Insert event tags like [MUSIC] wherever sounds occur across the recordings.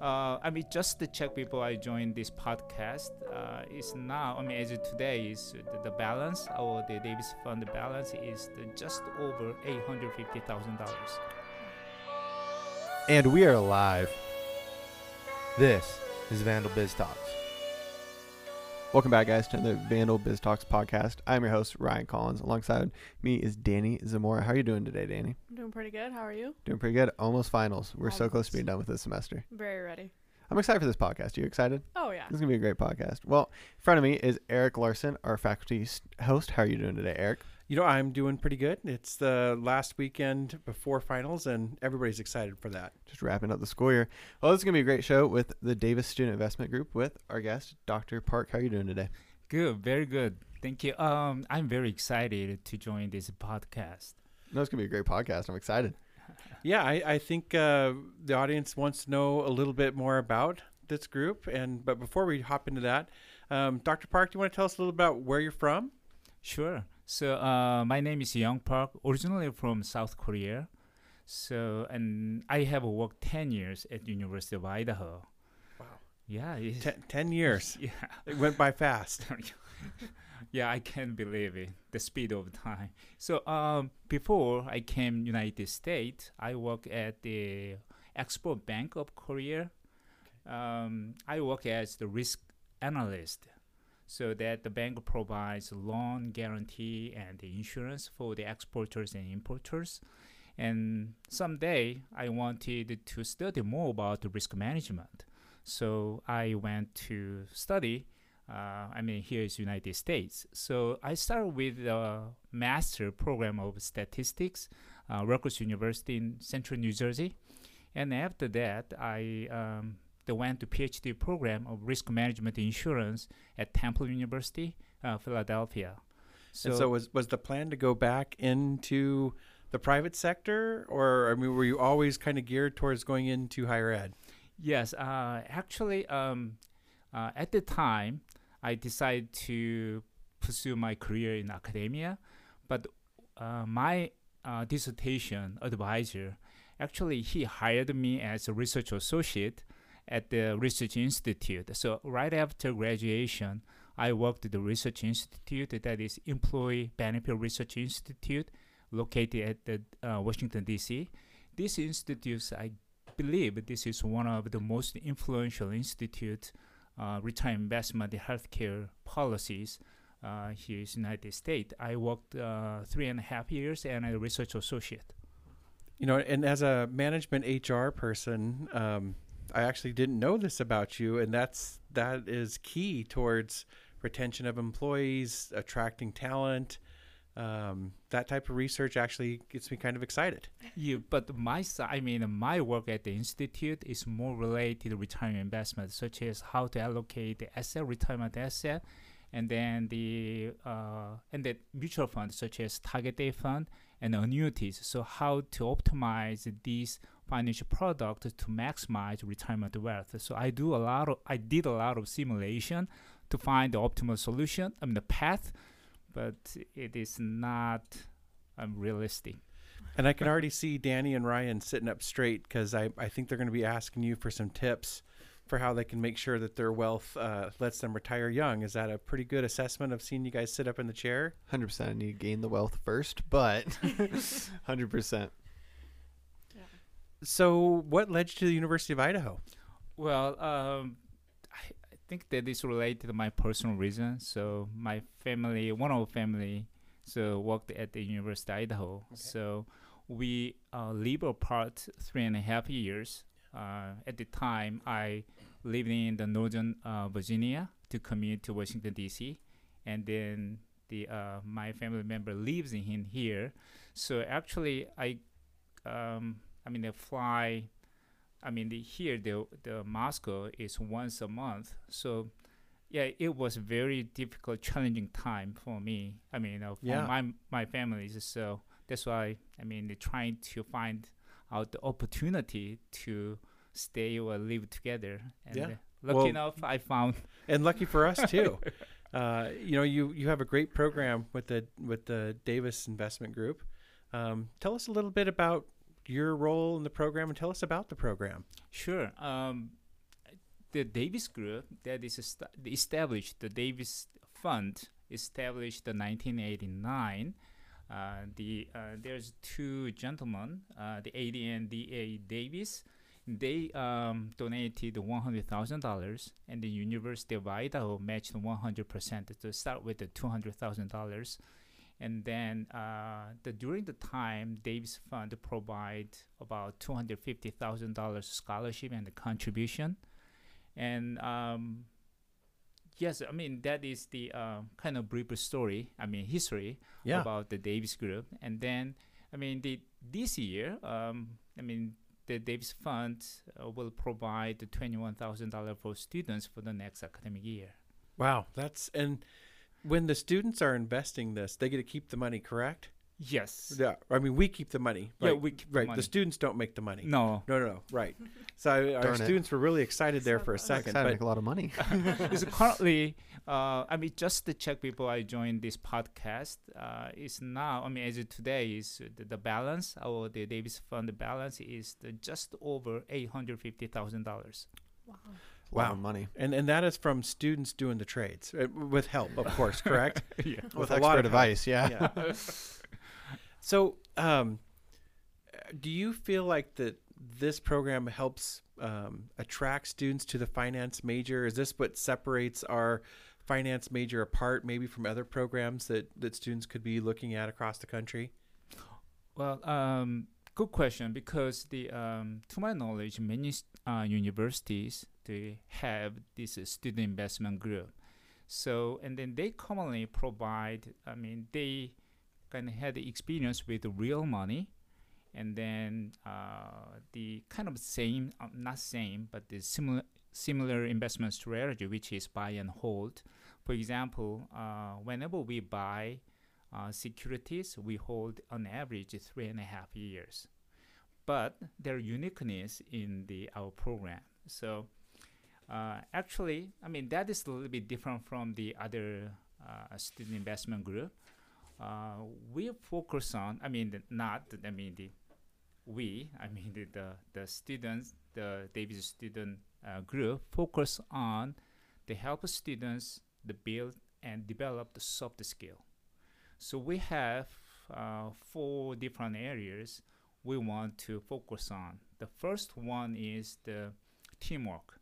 Uh, I mean, just to check before I joined this podcast, uh, is now, I mean, as of today, is the, the balance, or the Davis Fund balance is the just over $850,000. And we are live. This is Vandal Biz Talks. Welcome back, guys, to the Vandal Biz Talks podcast. I'm your host, Ryan Collins. Alongside me is Danny Zamora. How are you doing today, Danny? I'm doing pretty good. How are you? Doing pretty good. Almost finals. We're so close to being done with this semester. Very ready. I'm excited for this podcast. Are you excited? Oh yeah. This is going to be a great podcast. Well, in front of me is Eric Larson, our faculty host. How are you doing today, Eric? You know, I'm doing pretty good. It's the last weekend before finals, and everybody's excited for that. Just wrapping up the school year. Well, this is going to be a great show with the Davis Student Investment Group with our guest, Dr. Park. How are you doing today? Good, very good. Thank you. Um, I'm very excited to join this podcast. No, it's going to be a great podcast. I'm excited. [LAUGHS] Yeah, I, I think uh, the audience wants to know a little bit more about this group. And but before we hop into that, um, Dr. Park, do you want to tell us a little about where you're from? Sure. So uh, my name is Young Park, originally from South Korea. So and I have worked 10 years at University of Idaho. Wow. Yeah. Ten, ten years. [LAUGHS] yeah. It went by fast. [LAUGHS] yeah, I can't believe it. The speed of time. So um, before I came United States, I worked at the Export Bank of Korea. Um, I work as the risk analyst, so that the bank provides loan guarantee and the insurance for the exporters and importers. And someday I wanted to study more about risk management. So I went to study uh, I mean, here is United States. So I started with a master program of statistics, uh, Rutgers University in Central New Jersey, and after that I um, they went to PhD program of risk management insurance at Temple University, uh, Philadelphia. and so was was the plan to go back into the private sector, or I mean, were you always kind of geared towards going into higher ed? Yes, uh, actually, um, uh, at the time, I decided to pursue my career in academia, but uh, my uh, dissertation advisor actually he hired me as a research associate at the research institute. So right after graduation, I worked at the research institute that is Employee Benefit Research Institute, located at the uh, Washington D.C. This institute, I believe this is one of the most influential institute uh, retirement investment healthcare policies uh, here in the United States. I worked uh, three and a half years and a research associate. You know, and as a management HR person, um, I actually didn't know this about you, and that's that is key towards retention of employees, attracting talent. Um, that type of research actually gets me kind of excited. Yeah, but my I mean my work at the institute is more related to retirement investment, such as how to allocate the asset retirement asset, and then the uh, and the mutual funds such as target date fund and annuities. So how to optimize these financial product to maximize retirement wealth. So I do a lot of I did a lot of simulation to find the optimal solution. I mean the path, but it is not um, realistic. And I can already see Danny and Ryan sitting up straight because I, I think they're going to be asking you for some tips for how they can make sure that their wealth uh, lets them retire young. Is that a pretty good assessment of seeing you guys sit up in the chair? 100% I need to gain the wealth first, but [LAUGHS] 100%. So, what led you to the University of Idaho? Well, um, I, I think that is related to my personal reason. So my family, one of our family, so worked at the University of Idaho. So we uh, live apart three and a half years. Uh, at the time, I lived in the northern uh, Virginia to commute to Washington D.C. and then the uh, my family member lives in here. So actually, I um, I mean, they fly I mean, the, here the the Moscow is once a month, so yeah, it was very difficult, challenging time for me. I mean, uh, for Yeah. my my family, so that's why I mean, they're trying to find out the opportunity to stay or live together. And Yeah. uh, lucky Well- enough, I found [LAUGHS] And lucky for us too. [LAUGHS] uh, you know, you you have a great program with the with the Davis Investment Group. Um, tell us a little bit about your role in the program and tell us about the program. Sure. Um, the Davis Group that is est- established, the Davis Fund established in 1989. Uh, the uh, there's two gentlemen, uh, the AD and DA Davis. They um, donated one hundred thousand dollars, and the University of Idaho matched one hundred percent to start with the two hundred thousand dollars, and then uh, the during the time Davis Fund provide about two hundred fifty thousand dollars scholarship and the contribution, and um, yes, I mean that is the uh, kind of brief story. I mean history Yeah. about the Davis Group, and then I mean the this year, um, I mean the Davis Fund uh, will provide the twenty-one thousand dollars for students for the next academic year. Wow. That's and when the students are investing this, they get to keep the money, correct? Yes. Yeah. I mean, we keep the money. Yeah, we keep the right. money. The students don't make the money. No. No, no, no. Right. [LAUGHS] So our it. students were really excited there for a second, Excited to but make a lot of money. [LAUGHS] it's currently, uh, I mean, just to check before I joined this podcast, uh, is now, I mean, as of today, is the, the balance, our the Davis Fund balance is the just over $850,000. Wow. Of money. and and that is from students doing the trades uh, with help, of course, correct? [LAUGHS] yeah. With, a lot of help. advice, yeah. Yeah. [LAUGHS] so, um, uh, do you feel like that this program helps um, attract students to the finance major? Is this what separates our finance major apart, maybe from other programs that that students could be looking at across the country? Well, um, good question because the um, to my knowledge, many uh, universities they have this student investment group. So and then they commonly provide. I mean, they kind of had experience with real money, and then uh, the kind of same, uh, not same, but the similar similar investment strategy, which is buy and hold. For example, uh, whenever we buy uh, securities we hold on average three and a half years but their uniqueness in the our program so uh, actually i mean that is a little bit different from the other uh, student investment group uh, we focus on i mean the, not i mean the we [LAUGHS] i mean the the, the students the davis student uh, group focus on the help students to build and develop the soft skill so we have uh, four different areas we want to focus on. The first one is the teamwork.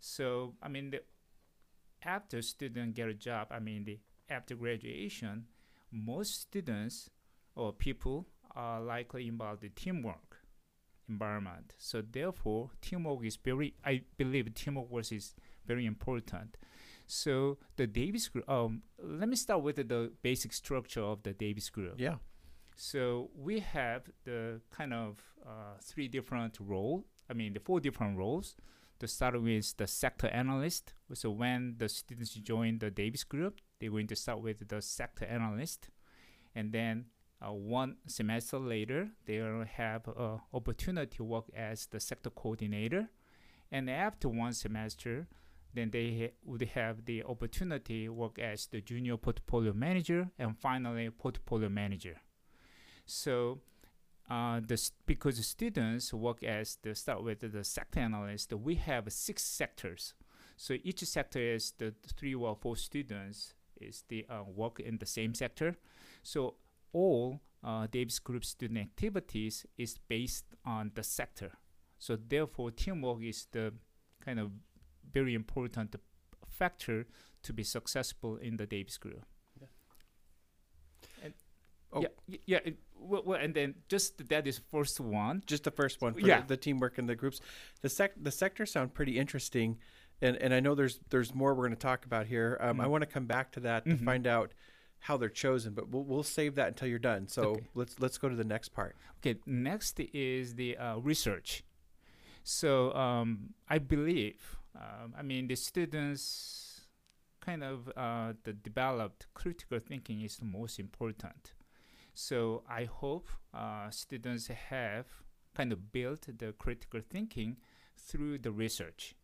So I mean, the, after student get a job, I mean, the after graduation, most students or people are likely involved in teamwork environment. So therefore, teamwork is very. I believe teamwork was is very important. So the Davis group. Um, let me start with the basic structure of the Davis group. Yeah. So we have the kind of uh, three different role. I mean, the four different roles. To start with the sector analyst. So when the students join the Davis group, they're going to start with the sector analyst, and then uh, one semester later, they will have uh, opportunity to work as the sector coordinator, and after one semester, then they ha- would have the opportunity work as the junior portfolio manager and finally portfolio manager. So, uh, the because students work as the start with the sector analyst, we have six sectors. So each sector is the three or four students is the uh, work in the same sector. So all uh, Davis Group student activities is based on the sector. So therefore, teamwork is the kind of very important factor to be successful in the Davis Group. Oh. Yeah, yeah. It, well, well, and then just that is first one. Just the first one for Yeah. the, the teamwork and the groups. The sec the sectors sound pretty interesting, and and I know there's there's more we're going to talk about here. Um, I Mhm. want to come back to that to Mhm. find out how they're chosen, but we'll we'll save that until you're done. So Okay. let's let's go to the next part. Okay, next is the uh, research. So um, I believe, um, I mean, the students kind of uh, the developed critical thinking is the most important. So I hope uh, students have kind of built the critical thinking through the research.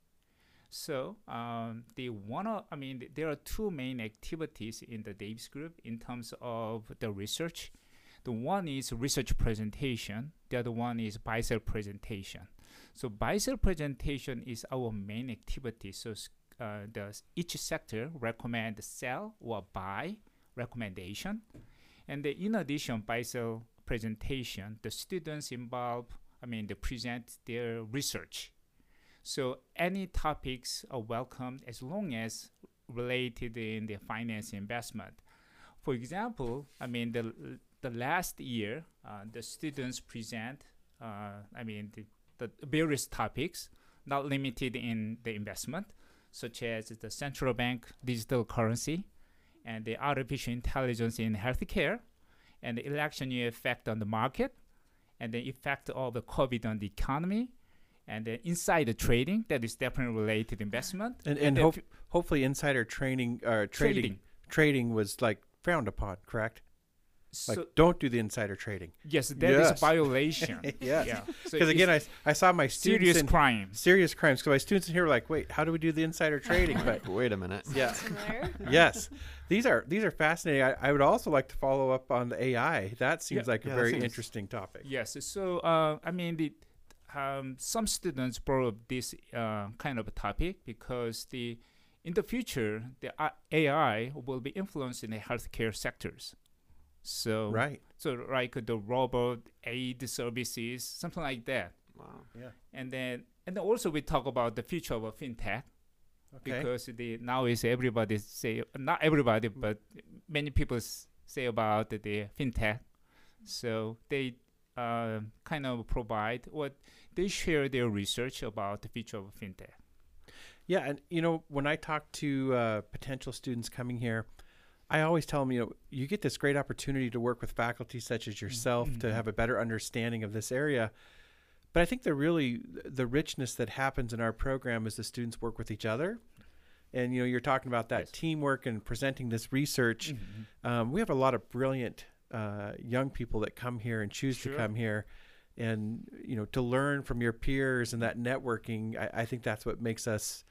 So um, the one, of, I mean, there are two main activities in the Davis group in terms of the research. The one is research presentation. The other one is buy sell presentation. So buy sell presentation is our main activity. So uh, the each sector recommend sell or buy recommendation, and in addition, buy sell presentation, the students involved. I mean, they present their research. So any topics are welcomed as long as related in the finance investment. For example, I mean the the last year, uh, the students present. Uh, I mean the, the various topics, not limited in the investment, such as the central bank digital currency, and the artificial intelligence in healthcare, and the election effect on the market, and the effect of the COVID on the economy, and the insider trading that is definitely related investment. And and the hope, hopefully insider training uh, trading, trading was like frowned upon, correct? Like don't do the insider trading. yes, that is Yes. a [LAUGHS] violation. [LAUGHS] Yes. Yeah. So Because again, I, I saw my students serious in crime. serious crimes. Because my students in here were like, wait, how do we do the insider [LAUGHS] trading? But Wait a minute. yeah, yes, these are these are fascinating. I, I would also like to follow up on the AI. That seems Yeah. like a Yeah, that very seems- interesting topic. Yes. So uh, I mean, the, um, some students brought up this uh, kind of a topic because the in the future the AI will be influenced in the healthcare sectors. So Right. so like the robot aid services, something like that. Wow. Yeah. And then and then also we talk about the future of fintech. Okay. because the now is everybody say not everybody but many people say about the fintech so they uh, kind of provide what they share their research about the future of fintech Yeah, and you know, when I talk to uh, potential students coming here, I always tell them, you know, you get this great opportunity to work with faculty such as yourself to Mhm. have a better understanding of this area. But I think the really the richness that happens in our program is the students work with each other. And you know, you're talking about that Yes. teamwork and presenting this research. Um, we have a lot of brilliant uh, young people that come here and choose Sure. to come here, and you know, to learn from your peers and that networking. I, I think that's what makes us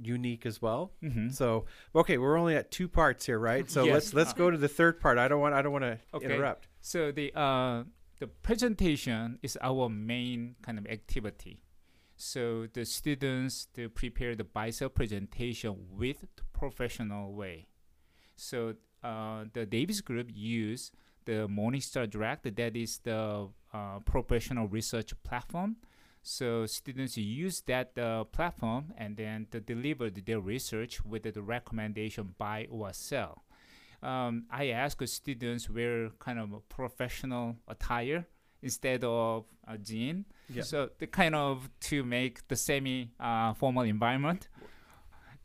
unique as well. Mhm. So, okay, we're only at two parts here, right? So [LAUGHS] Yes. let's let's go to the third part. I don't want I don't want to Okay. interrupt. So the uh, the presentation is our main kind of activity. So the students to prepare the buy sell presentation with the professional way. So uh, the Davis Group use the Morningstar Direct. That is the uh, professional research platform. So students use that uh, platform and then to deliver their research with the recommendation buy or sell um, I ask students wear kind of a professional attire instead of a jean. Yeah. So the kind of to make the semi uh, formal environment.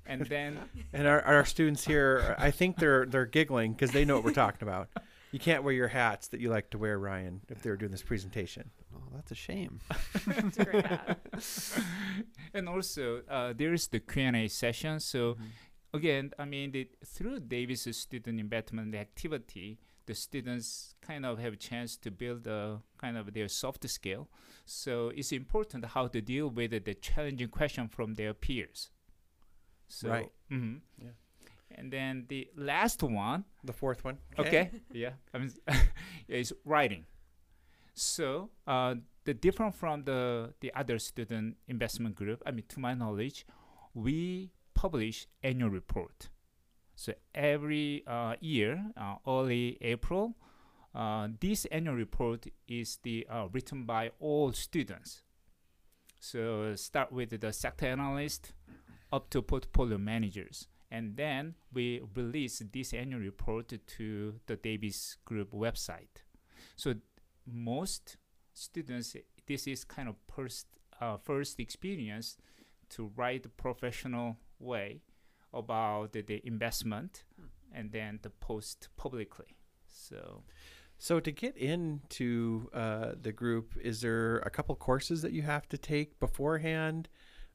And then [LAUGHS] And our, our students here, I think they're they're giggling because they know what we're talking about. You can't wear your hats that you like to wear, Ryan, if they're doing this presentation. Oh, that's a shame. [LAUGHS] It's a great hat. [LAUGHS] and also uh, there is the Q and A session. So again, I mean, the, through Davis student investment activity, the students kind of have a chance to build a kind of their soft skill. So it's important how to deal with the challenging question from their peers. So, Right. mhm. Yeah. And then the last one, The fourth one. okay, yeah, I mean, [LAUGHS] is writing. So uh, the different from the the other student investment group. I mean, to my knowledge, we publish annual report. So every uh, year, uh, early April, uh, this annual report is the uh, written by all students. So start with the sector analyst up to portfolio managers. And then we release this annual report to the Davis Group website. So most students, this is kind of first, uh, first experience to write the professional way about the, the investment and then the post publicly. So So to get into uh, the group, is there a couple courses that you have to take beforehand,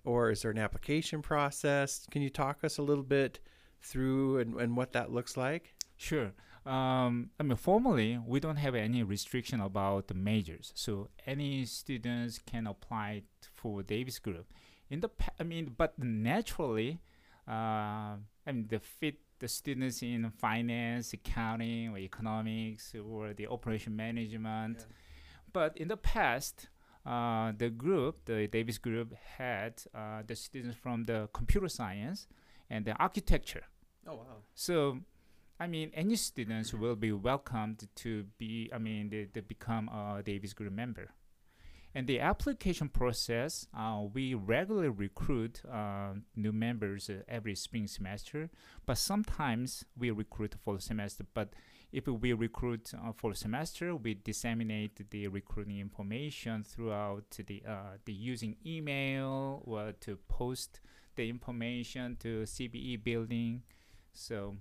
or is there an application process? Can you talk us a little bit through and, and what that looks like? Sure. Um, I mean, formally, we don't have any restriction about the majors, so any students can apply t- for Davis Group. In the, pa- I mean, but naturally, uh, I mean, the fit the students in finance, accounting, or economics, or the operation management. But in the past, uh, the group, the Davis group, had uh, the students from the computer science and the architecture. Oh wow. So, I mean, any students will be welcomed to be, I mean, they, they become a Davis Group member. And the application process, uh, we regularly recruit uh, new members uh, every spring semester, but sometimes we recruit for the semester. But if we recruit uh, for the semester, we disseminate the recruiting information throughout the uh, the using email or to post the information to CBE building. So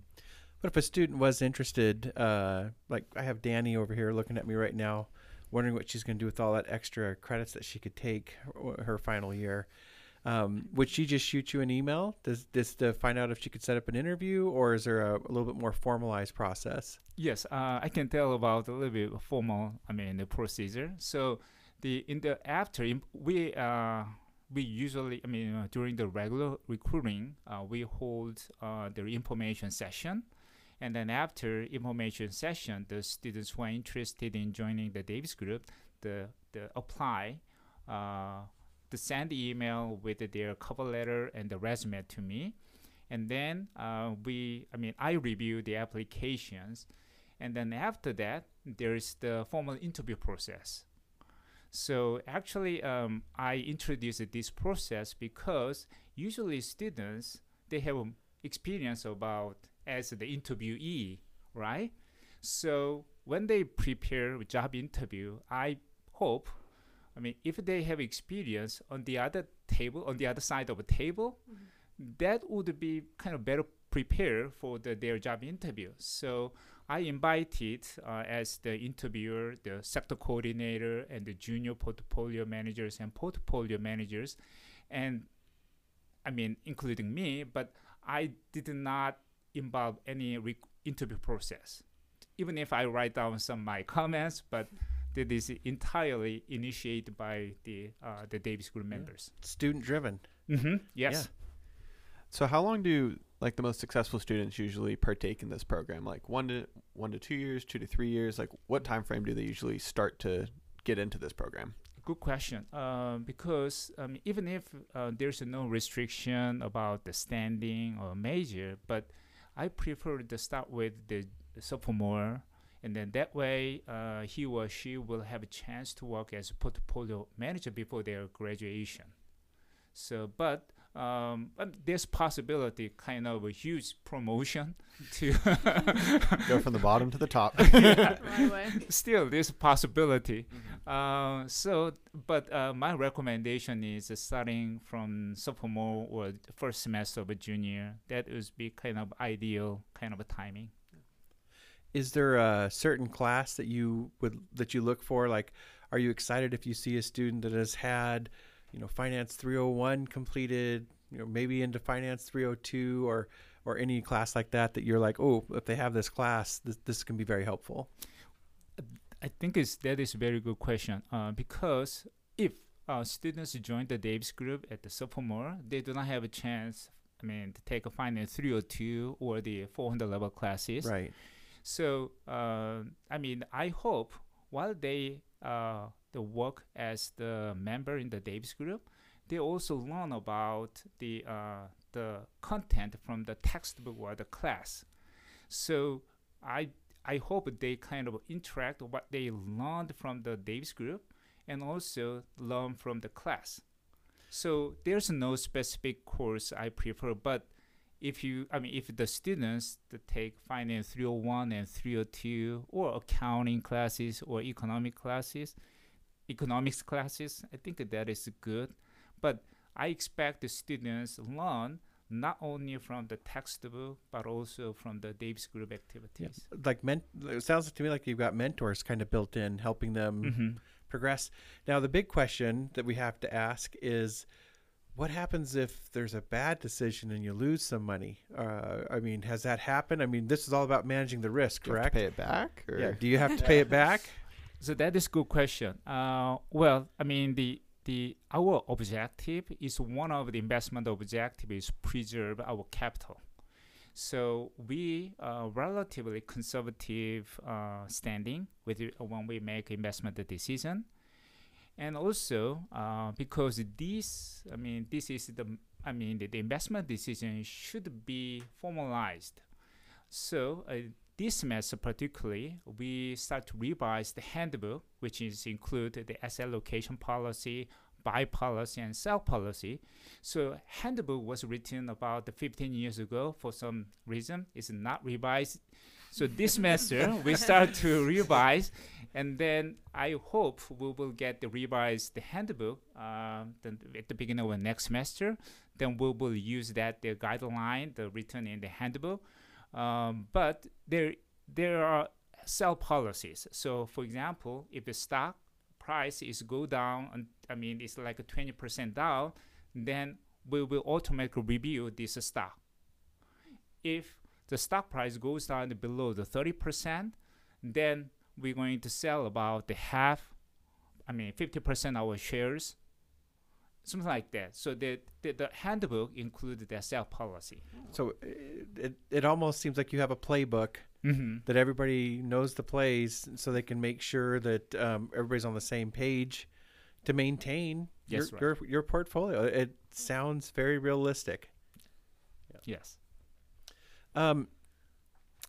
But if a student was interested, uh, like I have Danny over here looking at me right now, wondering what she's going to do with all that extra credits that she could take her, final year. Um, would she just shoot you an email? Does this to find out if she could set up an interview, or is there a, a little bit more formalized process? Yes, uh, I can tell about a little bit formal. I mean the procedure. So the in the after we uh, we usually I mean uh, during the regular recruiting uh, we hold uh, the information session, and then after information session, the students who are interested in joining the Davis group, the the apply. Uh, to send email with their cover letter and the resume to me, and then uh, we I mean I review the applications and then after that there is the formal interview process so actually um, i introduced this process because usually students they have experience about as the interviewee right? So when they prepare a job interview i hope i mean if they have experience on the other table on the other side of a table that would be kind of better prepared for the, their job interview. So I invited uh, as the interviewer the sector coordinator and the junior portfolio managers and portfolio managers, and I mean including me, but I did not involve any rec- interview process, even if I write down some of my comments, but that is entirely initiated by the uh, the Davis Group members. Student driven. Mm-hmm. Yes. So how long do like the most successful students usually partake in this program? Like one to one to two years, two to three years. Like what time frame do they usually start to get into this program? Good question. Uh, because um, even if uh, there's no restriction about the standing or major, but I prefer to start with the sophomore, and then that way uh, he or she will have a chance to work as a portfolio manager before their graduation. So, but um, but there's possibility kind of a huge promotion [LAUGHS] to Go from the bottom to the top. [LAUGHS] Yeah. right away. still there's a possibility uh, so but uh, my recommendation is uh, starting from sophomore or first semester of a junior that would be kind of ideal kind of a timing Is there a certain class that you would that you look for? Like, are you excited if you see a student that has had, you know, Finance 301 completed, you know, maybe into Finance 302 or or any class like that that you're like, oh, if they have this class, this this can be very helpful. i think is that is a very good question uh, because if uh, students join the davis group at the sophomore they do not have a chance i mean to take a finance 302 or the 400 level classes Right. So uh, I mean, I hope while they uh, the work as the member in the Davis group, they also learn about the uh, the content from the textbook or the class. So I I hope they kind of interact what they learned from the Davis group and also learn from the class. So there's no specific course I prefer, but if you i mean if the students take finance 301 and 302 or accounting classes or economic classes economics classes i think that is good but i expect the students learn not only from the textbook but also from the davis group activities Like, men- it sounds to me like you've got mentors kind of built in, helping them Mhm. progress. Now, the big question that we have to ask is what happens if there's a bad decision and you lose some money? Uh, I mean, has that happened? I mean, this is all about managing the risk, Do you have correct? to pay it back? Or? Yeah. Do you have to pay it back? [LAUGHS] [LAUGHS] So that is a good question. Uh, well, I mean the the our objective is one of the investment objective is preserve our capital. So we are relatively conservative uh, standing with when we make investment decision, and also uh, because this, I mean, this is the, I mean, the, the investment decision should be formalized. So uh, this semester particularly, we start to revise the handbook, which is include the asset allocation policy, buy policy, and sell policy. So handbook was written about 15 years ago. For some reason, it's not revised. So this semester [LAUGHS] we start to revise, and then I hope we will get the revised handbook uh, then at the beginning of next semester. Then we will use that the guideline, the written in the handbook um, but there there are sell policies. So for example, if the stock price is go down, I mean it's like a twenty percent down, then we will automatically review this stock. If the stock price goes down below the thirty percent, then we're going to sell about the half, I mean fifty percent of our shares something like that. So the the, the handbook includes the sell policy. So it, it, it almost seems like you have a playbook Mm-hmm. that everybody knows the plays, so they can make sure that um, everybody's on the same page to maintain Yes, your, your your portfolio. It sounds very realistic. Yes. Um,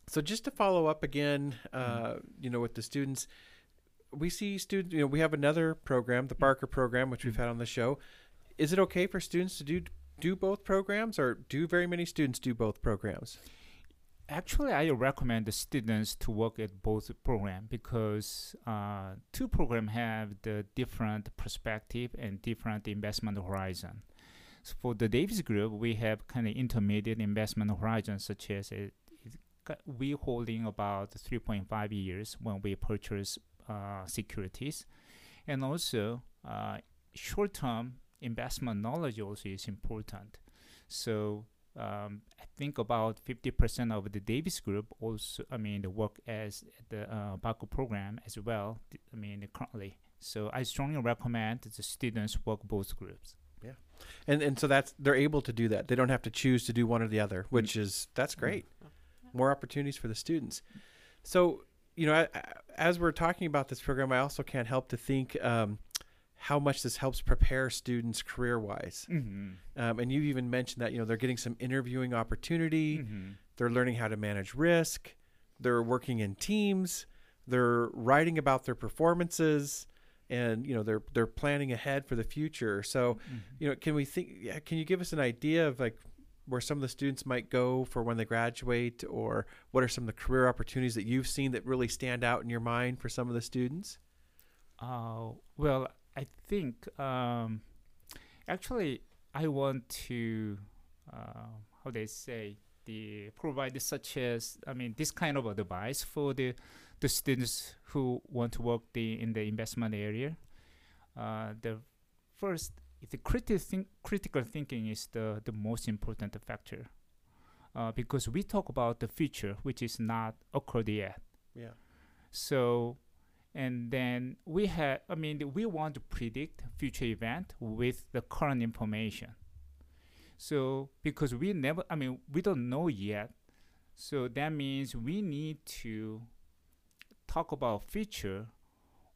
so just to follow up again, uh, you know, with the students, we see students. You know, we have another program, the Barker program, which we've had on the show. Is it okay for students to do do both programs, or do very many students do both programs? Actually, I recommend the students to work at both program because uh, two program have the different perspective and different investment horizon. So for the Davis Group, we have kind of intermediate investment horizon, such as it, we holding about 3.5 years when we purchase uh, securities, and also uh, short-term investment knowledge also is important. So um, I think about 50% of the Davis Group also, I mean, the work as the uh, Barker program as well. I mean, currently. So I strongly recommend that the students work both groups. Yeah. And and so that's they're able to do that. They don't have to choose to do one or the other, which is that's great. More opportunities for the students. So you know, a- a- as we're talking about this program, I also can't help to think um, how much this helps prepare students career wise. Mm-hmm. Um, and you even mentioned that you know they're getting some interviewing opportunity. Mm-hmm. They're learning how to manage risk. They're working in teams. They're writing about their performances, and you know they're they're planning ahead for the future. So you know, can we think? Yeah, can you give us an idea of like where some of the students might go for when they graduate, or what are some of the career opportunities that you've seen that really stand out in your mind for some of the students? Uh, well, I think um, actually I want to uh, how they say the provide such as I mean this kind of advice for the the students who want to work the in the investment area. Uh, the first, the critical think, critical thinking is the the most important factor. Uh, because we talk about the future, which is not occurred yet. Yeah. So, and then we have, I mean, we want to predict future event with the current information. So, because we never, I mean, we don't know yet. So that means we need to talk about future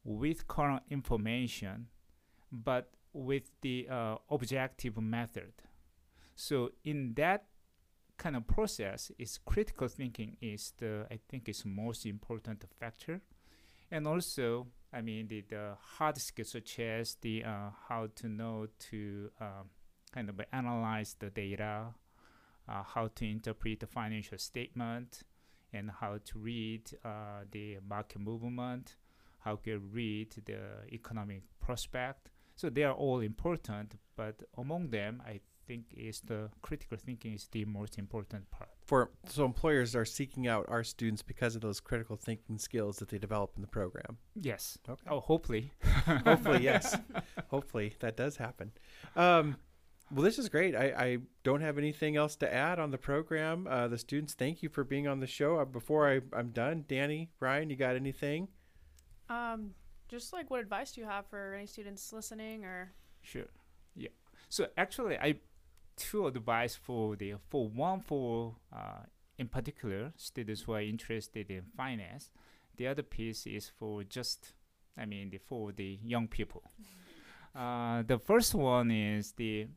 with current information, but with the uh, objective method. So in that kind of process, is critical thinking is the I think is most important factor, and also I mean the, the hard skills such as the uh, how to know to um, kind of analyze the data, uh, how to interpret the financial statement, and how to read uh, the market movement, how to read the economic prospect. So they are all important, but among them, I think is the critical thinking is the most important part. For so employers are seeking out our students because of those critical thinking skills that they develop in the program. Yes. Okay. Oh, hopefully. [LAUGHS] Hopefully, yes. [LAUGHS] Hopefully that does happen. Um, well, this is great. I, I don't have anything else to add on the program. Uh, the students, thank you for being on the show. Uh, before I, I'm done, Danny, Ryan, you got anything? Um, just like what advice do you have for any students listening or Sure. Yeah. So actually, I two advice for the for one for uh, in particular, students who are interested in finance. The other piece is for just, I mean, the, for the young people. Uh, the first one is the,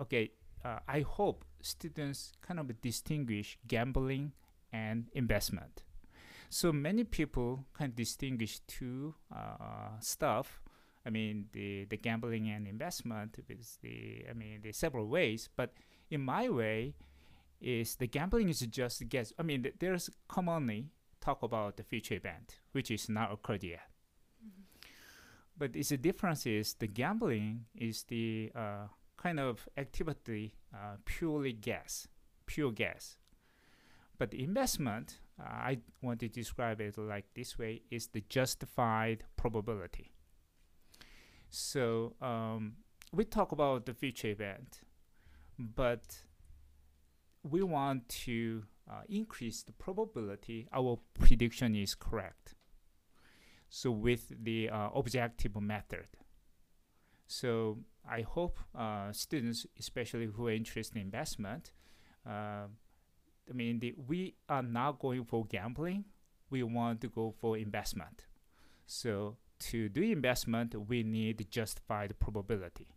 okay, uh, I hope students kind of distinguish gambling and investment. So many people can distinguish two uh, stuff. I mean, the, the gambling and investment with the, I mean, the several ways. But in my way, is the gambling is just guess. I mean, there's commonly talk about the future event, which is not occurred yet. But it's the difference is the gambling is the uh, kind of activity uh, purely guess, pure guess. But the investment, uh, I want to describe it like this way, is the justified probability. So um, we talk about the future event, but we want to uh, increase the probability our prediction is correct. So with the uh, objective method. So I hope uh, students, especially who are interested in investment, uh, I mean, the, we are not going for gambling. We want to go for investment. So to do investment, we need justified probability.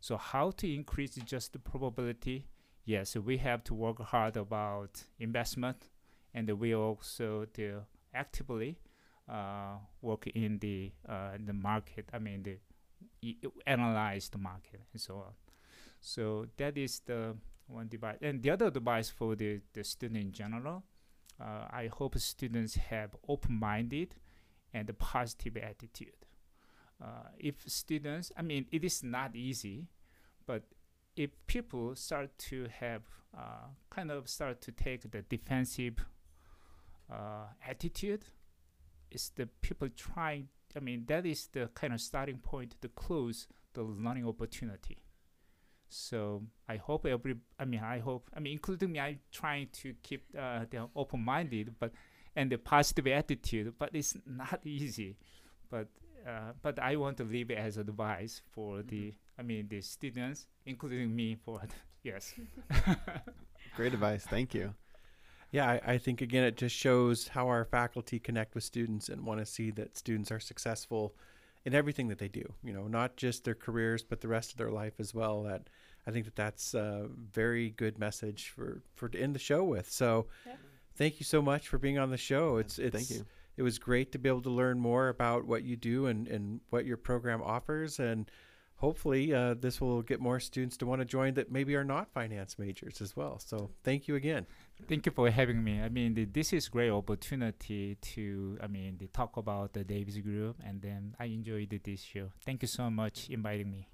So how to increase just the probability? Yes, we have to work hard about investment, and we also do actively uh, work in the uh, the market. I mean, the analyze the market and so on. So that is the one device, and the other device for the the student in general. Uh, I hope students have open-minded and the positive attitude. Uh, if students, I mean, it is not easy, but if people start to have uh, kind of start to take the defensive uh, attitude, it's the people trying. I mean, that is the kind of starting point to close the learning opportunity. So I hope every. I mean, I hope. I mean, including me, I'm trying to keep uh, the open-minded, but and the positive attitude. But it's not [LAUGHS] easy. But uh, but I want to leave it as advice for the. I mean, the students, including me, for [LAUGHS] yes. [LAUGHS] Great advice. Thank you. Yeah, I, I think again it just shows how our faculty connect with students and want to see that students are successful in everything that they do. You know, not just their careers, but the rest of their life as well. That I think that that's a very good message for for to end the show with. So, Yeah. Thank you so much for being on the show. It's it's Thank you. it was great to be able to learn more about what you do and and what your program offers and. Hopefully, uh, this will get more students to want to join that maybe are not finance majors as well. So, thank you again. Thank you for having me. I mean, the, this is great opportunity to, I mean, the talk about the Davis Group, and then I enjoyed this show. Thank you so much inviting me.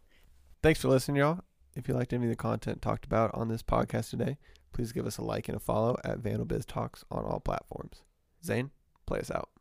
Thanks for listening, y'all. If you liked any of the content talked about on this podcast today, please give us a like and a follow at Vandal Biz Talks on all platforms. Zane, play us out.